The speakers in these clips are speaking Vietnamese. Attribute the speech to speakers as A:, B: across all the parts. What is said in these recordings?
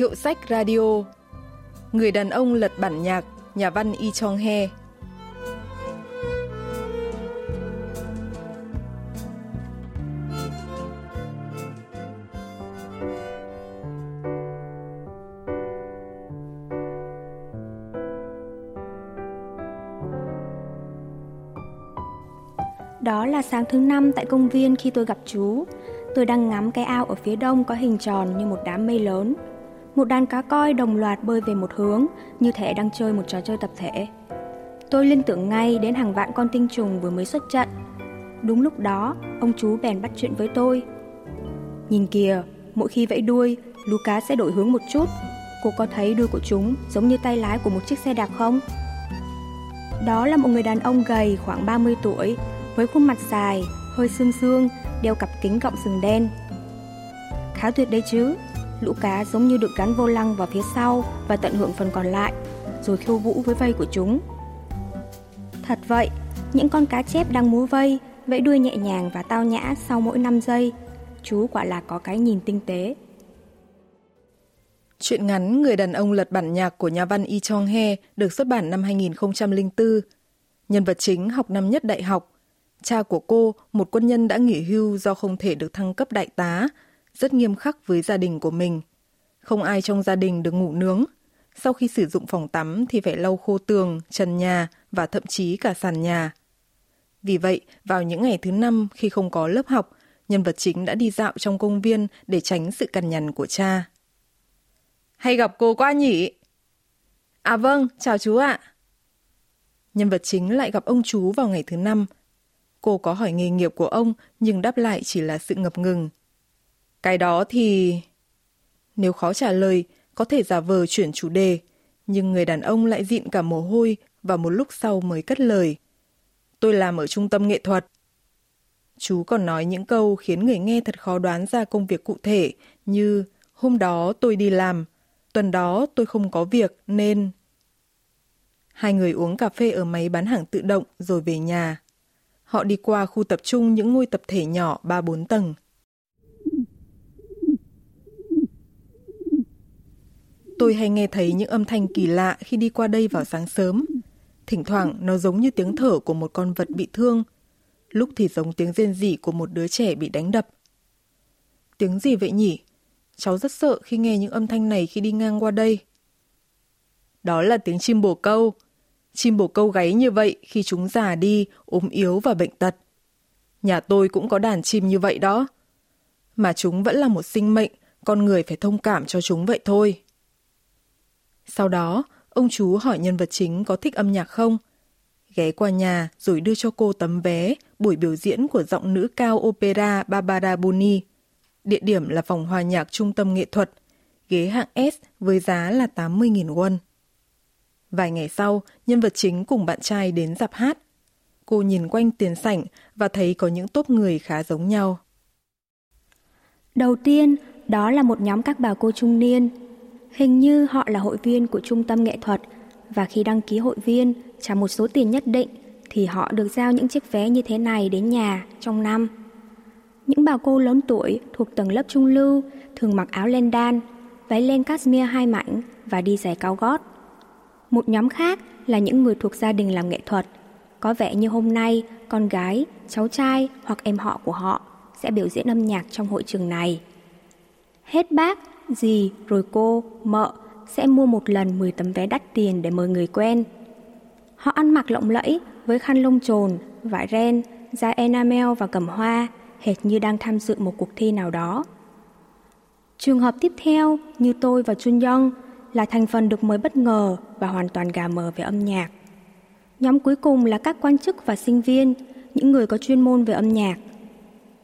A: Hiệu sách radio Người đàn ông lật bản nhạc, Nhà văn Y Chong He
B: Đó là sáng thứ năm tại công viên khi tôi gặp chú. Tôi đang ngắm cái ao ở phía đông có hình tròn như một đám mây lớn. Một đàn cá coi đồng loạt bơi về một hướng, như thể đang chơi một trò chơi tập thể. Tôi liên tưởng ngay đến hàng vạn con tinh trùng vừa mới xuất trận. Đúng lúc đó, ông chú bèn bắt chuyện với tôi. Nhìn kìa, mỗi khi vẫy đuôi, lú cá sẽ đổi hướng một chút. Cô có thấy đuôi của chúng giống như tay lái của một chiếc xe đạp không? Đó là một người đàn ông gầy khoảng 30 tuổi, với khuôn mặt dài, hơi xương xương, đeo cặp kính gọng sừng đen. Khá tuyệt đấy chứ, lũ cá giống như được gắn vô lăng vào phía sau và tận hưởng phần còn lại, rồi khiêu vũ với vây của chúng. Thật vậy, những con cá chép đang múa vây, vẫy đuôi nhẹ nhàng và tao nhã sau mỗi 5 giây. Chú quả là có cái nhìn tinh tế.
A: Chuyện ngắn Người đàn ông lật bản nhạc của nhà văn Y Chong He được xuất bản năm 2004. Nhân vật chính học năm nhất đại học, Cha của cô, một quân nhân đã nghỉ hưu do không thể được thăng cấp đại tá, rất nghiêm khắc với gia đình của mình. Không ai trong gia đình được ngủ nướng. Sau khi sử dụng phòng tắm thì phải lau khô tường, trần nhà và thậm chí cả sàn nhà. Vì vậy, vào những ngày thứ năm khi không có lớp học, nhân vật chính đã đi dạo trong công viên để tránh sự cằn nhằn của cha. Hay gặp cô qua nhỉ? À vâng, chào chú ạ. Nhân vật chính lại gặp ông chú vào ngày thứ năm – Cô có hỏi nghề nghiệp của ông, nhưng đáp lại chỉ là sự ngập ngừng. Cái đó thì... Nếu khó trả lời, có thể giả vờ chuyển chủ đề, nhưng người đàn ông lại dịn cả mồ hôi và một lúc sau mới cất lời. Tôi làm ở trung tâm nghệ thuật. Chú còn nói những câu khiến người nghe thật khó đoán ra công việc cụ thể như hôm đó tôi đi làm, tuần đó tôi không có việc nên... Hai người uống cà phê ở máy bán hàng tự động rồi về nhà. Họ đi qua khu tập trung những ngôi tập thể nhỏ 3-4 tầng. Tôi hay nghe thấy những âm thanh kỳ lạ khi đi qua đây vào sáng sớm. Thỉnh thoảng nó giống như tiếng thở của một con vật bị thương, lúc thì giống tiếng rên rỉ của một đứa trẻ bị đánh đập. Tiếng gì vậy nhỉ? Cháu rất sợ khi nghe những âm thanh này khi đi ngang qua đây. Đó là tiếng chim bồ câu, Chim bồ câu gáy như vậy khi chúng già đi, ốm yếu và bệnh tật. Nhà tôi cũng có đàn chim như vậy đó. Mà chúng vẫn là một sinh mệnh, con người phải thông cảm cho chúng vậy thôi. Sau đó, ông chú hỏi nhân vật chính có thích âm nhạc không? Ghé qua nhà rồi đưa cho cô tấm vé buổi biểu diễn của giọng nữ cao opera Barbara Boni. Địa điểm là phòng hòa nhạc trung tâm nghệ thuật, ghế hạng S với giá là 80.000 won. Vài ngày sau, nhân vật chính cùng bạn trai đến dạp hát. Cô nhìn quanh tiền sảnh và thấy có những tốp người khá giống nhau.
B: Đầu tiên, đó là một nhóm các bà cô trung niên. Hình như họ là hội viên của trung tâm nghệ thuật và khi đăng ký hội viên trả một số tiền nhất định thì họ được giao những chiếc vé như thế này đến nhà trong năm. Những bà cô lớn tuổi thuộc tầng lớp trung lưu thường mặc áo len đan, váy len cashmere hai mảnh và đi giày cao gót. Một nhóm khác là những người thuộc gia đình làm nghệ thuật. Có vẻ như hôm nay con gái, cháu trai hoặc em họ của họ sẽ biểu diễn âm nhạc trong hội trường này. Hết bác, gì rồi cô, mợ sẽ mua một lần 10 tấm vé đắt tiền để mời người quen. Họ ăn mặc lộng lẫy với khăn lông trồn, vải ren, da enamel và cầm hoa, hệt như đang tham dự một cuộc thi nào đó. Trường hợp tiếp theo như tôi và Chun Young là thành phần được mời bất ngờ và hoàn toàn gà mờ về âm nhạc. Nhóm cuối cùng là các quan chức và sinh viên, những người có chuyên môn về âm nhạc.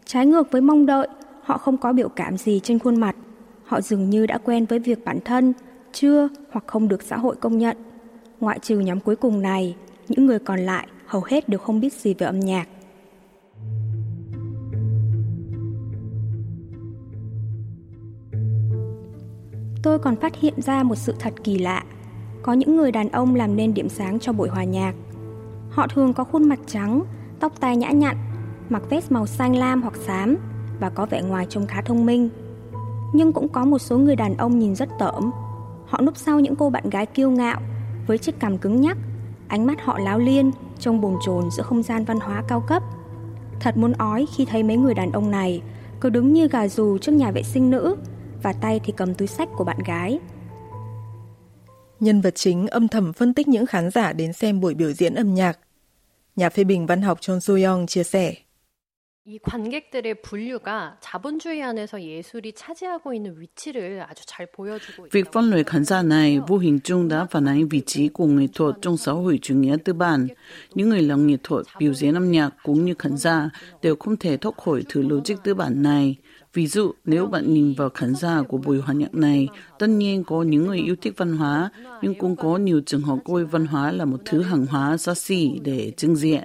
B: Trái ngược với mong đợi, họ không có biểu cảm gì trên khuôn mặt. Họ dường như đã quen với việc bản thân chưa hoặc không được xã hội công nhận. Ngoại trừ nhóm cuối cùng này, những người còn lại hầu hết đều không biết gì về âm nhạc. tôi còn phát hiện ra một sự thật kỳ lạ. Có những người đàn ông làm nên điểm sáng cho buổi hòa nhạc. Họ thường có khuôn mặt trắng, tóc tai nhã nhặn, mặc vest màu xanh lam hoặc xám và có vẻ ngoài trông khá thông minh. Nhưng cũng có một số người đàn ông nhìn rất tởm. Họ núp sau những cô bạn gái kiêu ngạo, với chiếc cằm cứng nhắc, ánh mắt họ láo liên, trông bồn chồn giữa không gian văn hóa cao cấp. Thật muốn ói khi thấy mấy người đàn ông này cứ đứng như gà dù trước nhà vệ sinh nữ và tay thì cầm túi sách của bạn gái.
A: Nhân vật chính âm thầm phân tích những khán giả đến xem buổi biểu diễn âm nhạc. Nhà phê bình văn học Chon Soo-young chia sẻ.
C: 이 관객들의 분류가 자본주의 안에서 예술이 차지하고 있는 위치를 아주 잘 보여주고 있다.
D: Việc phân loại khán giả này vô hình chung đã phản ánh vị trí của nghệ thuật trong xã hội chủ nghĩa tư bản. Những người làm nghệ thuật, biểu diễn âm nhạc cũng như khán giả đều không thể thoát khỏi thứ logic tư bản này. Ví dụ, nếu bạn nhìn vào khán giả của buổi hòa nhạc này, tất nhiên có những người yêu thích văn hóa, nhưng cũng có nhiều trường hợp coi văn hóa là một thứ hàng hóa xa xỉ để trưng diện.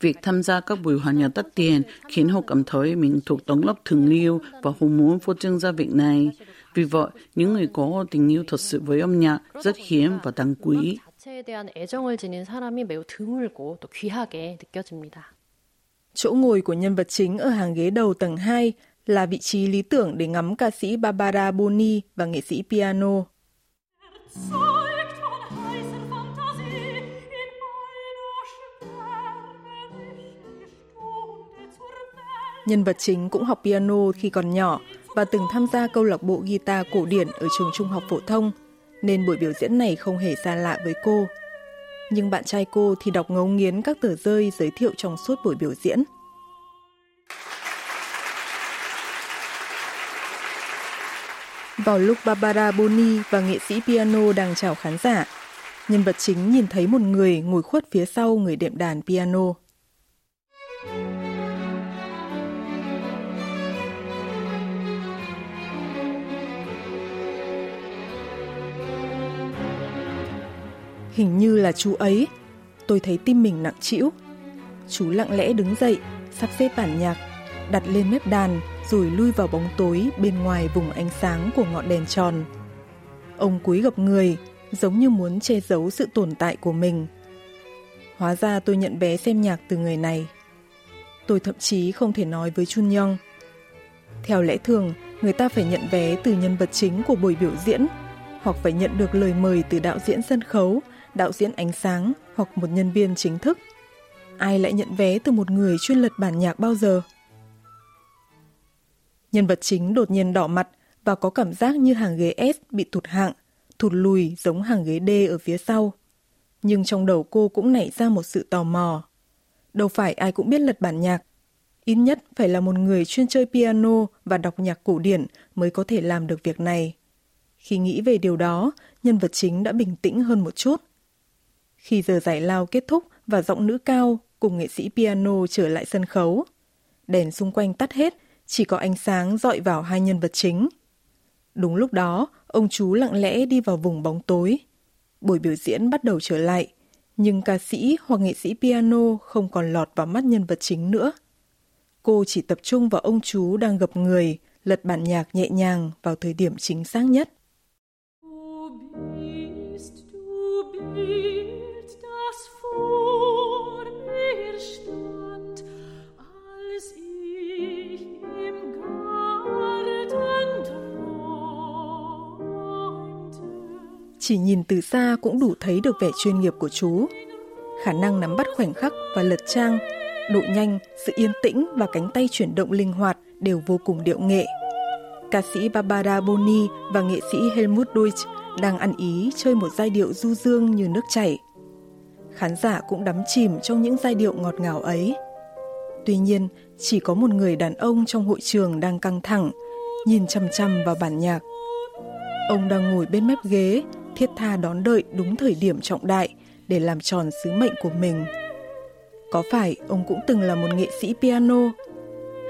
D: Việc tham gia các buổi hòa nhạc đắt tiền khiến họ cảm thấy mình thuộc tống lớp thường lưu và họ muốn phô trương ra việc này. Vì vậy, những người có tình yêu thật sự với âm nhạc rất hiếm và đáng quý.
A: Chỗ ngồi của nhân vật chính ở hàng ghế đầu tầng 2 là vị trí lý tưởng để ngắm ca sĩ Barbara Boni và nghệ sĩ piano.
E: Sorry.
A: Nhân vật chính cũng học piano khi còn nhỏ và từng tham gia câu lạc bộ guitar cổ điển ở trường trung học phổ thông, nên buổi biểu diễn này không hề xa lạ với cô. Nhưng bạn trai cô thì đọc ngấu nghiến các tờ rơi giới thiệu trong suốt buổi biểu diễn. Vào lúc Barbara Boni và nghệ sĩ piano đang chào khán giả, nhân vật chính nhìn thấy một người ngồi khuất phía sau người đệm đàn piano. Hình như là chú ấy. Tôi thấy tim mình nặng trĩu. Chú lặng lẽ đứng dậy, sắp xếp bản nhạc, đặt lên mép đàn rồi lui vào bóng tối bên ngoài vùng ánh sáng của ngọn đèn tròn. Ông cúi gập người, giống như muốn che giấu sự tồn tại của mình. Hóa ra tôi nhận vé xem nhạc từ người này. Tôi thậm chí không thể nói với Chun Yong. Theo lẽ thường, người ta phải nhận vé từ nhân vật chính của buổi biểu diễn, hoặc phải nhận được lời mời từ đạo diễn sân khấu, đạo diễn ánh sáng hoặc một nhân viên chính thức. Ai lại nhận vé từ một người chuyên lật bản nhạc bao giờ? Nhân vật chính đột nhiên đỏ mặt và có cảm giác như hàng ghế S bị tụt hạng, thụt lùi giống hàng ghế D ở phía sau. Nhưng trong đầu cô cũng nảy ra một sự tò mò. Đâu phải ai cũng biết lật bản nhạc. Ít nhất phải là một người chuyên chơi piano và đọc nhạc cổ điển mới có thể làm được việc này. Khi nghĩ về điều đó, nhân vật chính đã bình tĩnh hơn một chút. Khi giờ giải lao kết thúc và giọng nữ cao cùng nghệ sĩ piano trở lại sân khấu, đèn xung quanh tắt hết, chỉ có ánh sáng dọi vào hai nhân vật chính. Đúng lúc đó, ông chú lặng lẽ đi vào vùng bóng tối. Buổi biểu diễn bắt đầu trở lại, nhưng ca sĩ hoặc nghệ sĩ piano không còn lọt vào mắt nhân vật chính nữa. Cô chỉ tập trung vào ông chú đang gập người, lật bản nhạc nhẹ nhàng vào thời điểm chính xác nhất. Chỉ nhìn từ xa cũng đủ thấy được vẻ chuyên nghiệp của chú. Khả năng nắm bắt khoảnh khắc và lật trang, độ nhanh, sự yên tĩnh và cánh tay chuyển động linh hoạt đều vô cùng điệu nghệ. Ca sĩ Barbara Boni và nghệ sĩ Helmut Deutsch đang ăn ý chơi một giai điệu du dương như nước chảy. Khán giả cũng đắm chìm trong những giai điệu ngọt ngào ấy. Tuy nhiên, chỉ có một người đàn ông trong hội trường đang căng thẳng, nhìn chăm chăm vào bản nhạc. Ông đang ngồi bên mép ghế, thiết tha đón đợi đúng thời điểm trọng đại để làm tròn sứ mệnh của mình. Có phải ông cũng từng là một nghệ sĩ piano?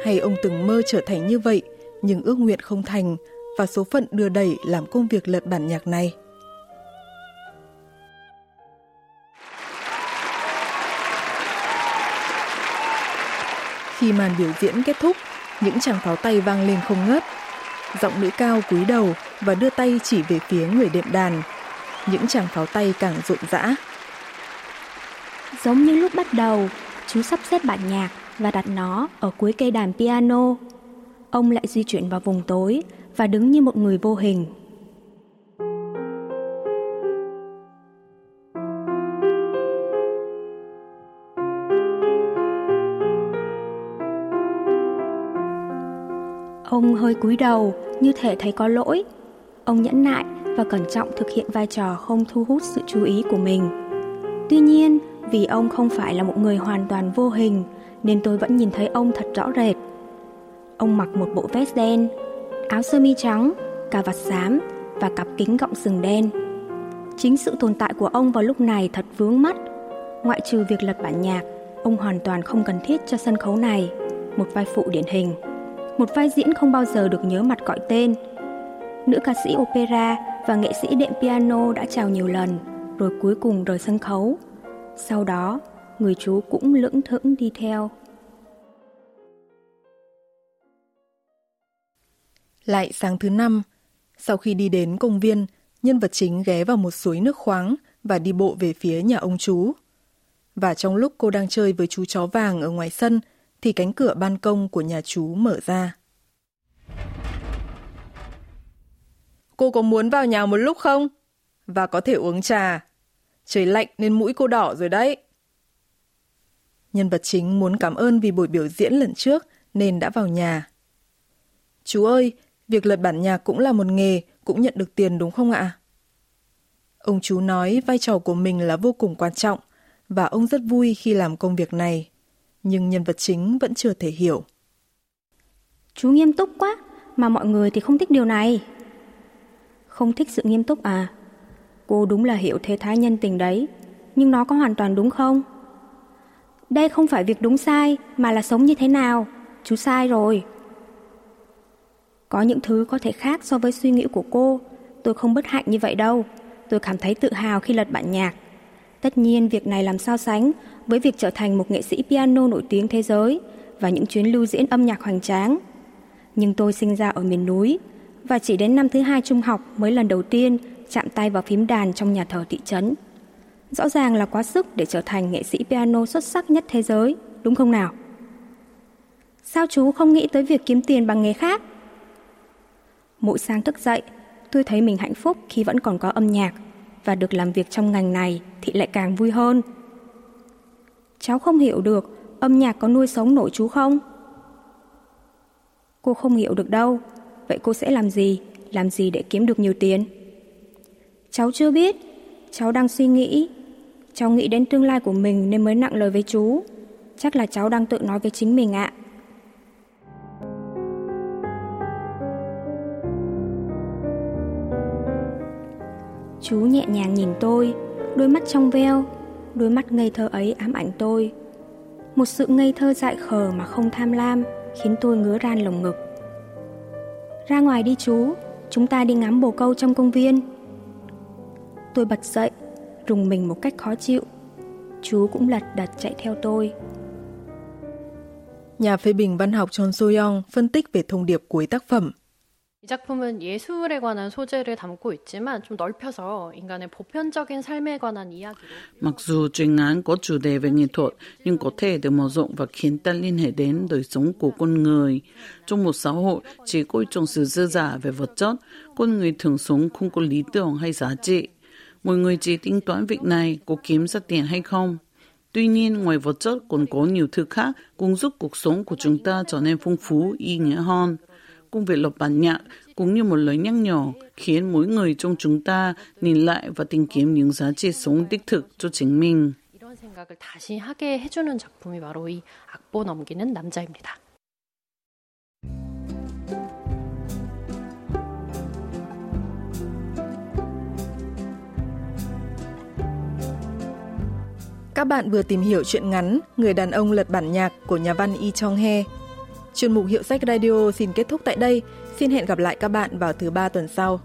A: Hay ông từng mơ trở thành như vậy, nhưng ước nguyện không thành và số phận đưa đẩy làm công việc lật bản nhạc này? Khi màn biểu diễn kết thúc, những tràng pháo tay vang lên không ngớt. Giọng nữ cao cúi đầu và đưa tay chỉ về phía người đệm đàn. Những chàng pháo tay càng rộn rã.
B: Giống như lúc bắt đầu, chú sắp xếp bản nhạc và đặt nó ở cuối cây đàn piano. Ông lại di chuyển vào vùng tối và đứng như một người vô hình. Ông hơi cúi đầu, như thể thấy có lỗi. Ông nhẫn nại và cẩn trọng thực hiện vai trò không thu hút sự chú ý của mình. Tuy nhiên, vì ông không phải là một người hoàn toàn vô hình, nên tôi vẫn nhìn thấy ông thật rõ rệt. Ông mặc một bộ vest đen, áo sơ mi trắng, cà vạt xám và cặp kính gọng sừng đen. Chính sự tồn tại của ông vào lúc này thật vướng mắt. Ngoại trừ việc lật bản nhạc, ông hoàn toàn không cần thiết cho sân khấu này, một vai phụ điển hình một vai diễn không bao giờ được nhớ mặt gọi tên. Nữ ca sĩ opera và nghệ sĩ đệm piano đã chào nhiều lần, rồi cuối cùng rời sân khấu. Sau đó, người chú cũng lững thững đi theo.
A: Lại sáng thứ năm, sau khi đi đến công viên, nhân vật chính ghé vào một suối nước khoáng và đi bộ về phía nhà ông chú. Và trong lúc cô đang chơi với chú chó vàng ở ngoài sân, thì cánh cửa ban công của nhà chú mở ra. Cô có muốn vào nhà một lúc không? Và có thể uống trà. Trời lạnh nên mũi cô đỏ rồi đấy. Nhân vật chính muốn cảm ơn vì buổi biểu diễn lần trước nên đã vào nhà. Chú ơi, việc lật bản nhạc cũng là một nghề, cũng nhận được tiền đúng không ạ? Ông chú nói vai trò của mình là vô cùng quan trọng và ông rất vui khi làm công việc này nhưng nhân vật chính vẫn chưa thể hiểu.
B: Chú nghiêm túc quá, mà mọi người thì không thích điều này. Không thích sự nghiêm túc à? Cô đúng là hiểu thế thái nhân tình đấy, nhưng nó có hoàn toàn đúng không? Đây không phải việc đúng sai, mà là sống như thế nào. Chú sai rồi. Có những thứ có thể khác so với suy nghĩ của cô. Tôi không bất hạnh như vậy đâu. Tôi cảm thấy tự hào khi lật bản nhạc. Tất nhiên việc này làm sao sánh với việc trở thành một nghệ sĩ piano nổi tiếng thế giới và những chuyến lưu diễn âm nhạc hoành tráng. Nhưng tôi sinh ra ở miền núi và chỉ đến năm thứ hai trung học mới lần đầu tiên chạm tay vào phím đàn trong nhà thờ thị trấn. Rõ ràng là quá sức để trở thành nghệ sĩ piano xuất sắc nhất thế giới, đúng không nào? Sao chú không nghĩ tới việc kiếm tiền bằng nghề khác? Mỗi sáng thức dậy, tôi thấy mình hạnh phúc khi vẫn còn có âm nhạc và được làm việc trong ngành này thì lại càng vui hơn. Cháu không hiểu được âm nhạc có nuôi sống nổi chú không? Cô không hiểu được đâu. Vậy cô sẽ làm gì? Làm gì để kiếm được nhiều tiền? Cháu chưa biết. Cháu đang suy nghĩ. Cháu nghĩ đến tương lai của mình nên mới nặng lời với chú. Chắc là cháu đang tự nói với chính mình ạ. Chú nhẹ nhàng nhìn tôi, đôi mắt trong veo, đôi mắt ngây thơ ấy ám ảnh tôi. Một sự ngây thơ dại khờ mà không tham lam khiến tôi ngứa ran lồng ngực. Ra ngoài đi chú, chúng ta đi ngắm bồ câu trong công viên. Tôi bật dậy, rùng mình một cách khó chịu. Chú cũng lật đật chạy theo tôi.
A: Nhà phê bình văn học John Soyoung phân tích về thông điệp cuối tác phẩm.
C: 이 작품은 예술에 관한 소재를 담고 있지만 좀 넓혀서 인간의 보편적인 삶에 관한 이야기로
D: Mặc dù truyện ngắn có chủ đề về nghệ thuật, nhưng có thể được mở rộng và khiến ta liên hệ đến đời sống của con người. Trong một xã hội chỉ coi trọng sự dư giả về vật chất, con người thường sống không có lý tưởng hay giá trị. Mọi người chỉ tính toán việc này có kiếm ra tiền hay không. Tuy nhiên, ngoài vật chất còn có nhiều thứ khác cũng giúp cuộc sống của chúng ta trở nên phong phú, ý nghĩa hơn cùng việc lập bản nhạc cũng như một lời nhắc nhở khiến mỗi người trong chúng ta nhìn lại và tìm kiếm những giá trị sống đích thực cho chính mình.
C: 이런 생각을 다시 하게 해주는 작품이 바로 이 악보 넘기는 남자입니다.
A: Các bạn vừa tìm hiểu chuyện ngắn Người đàn ông lật bản nhạc của nhà văn Yi Chong He. Chuyên mục Hiệu sách Radio xin kết thúc tại đây. Xin hẹn gặp lại các bạn vào thứ ba tuần sau.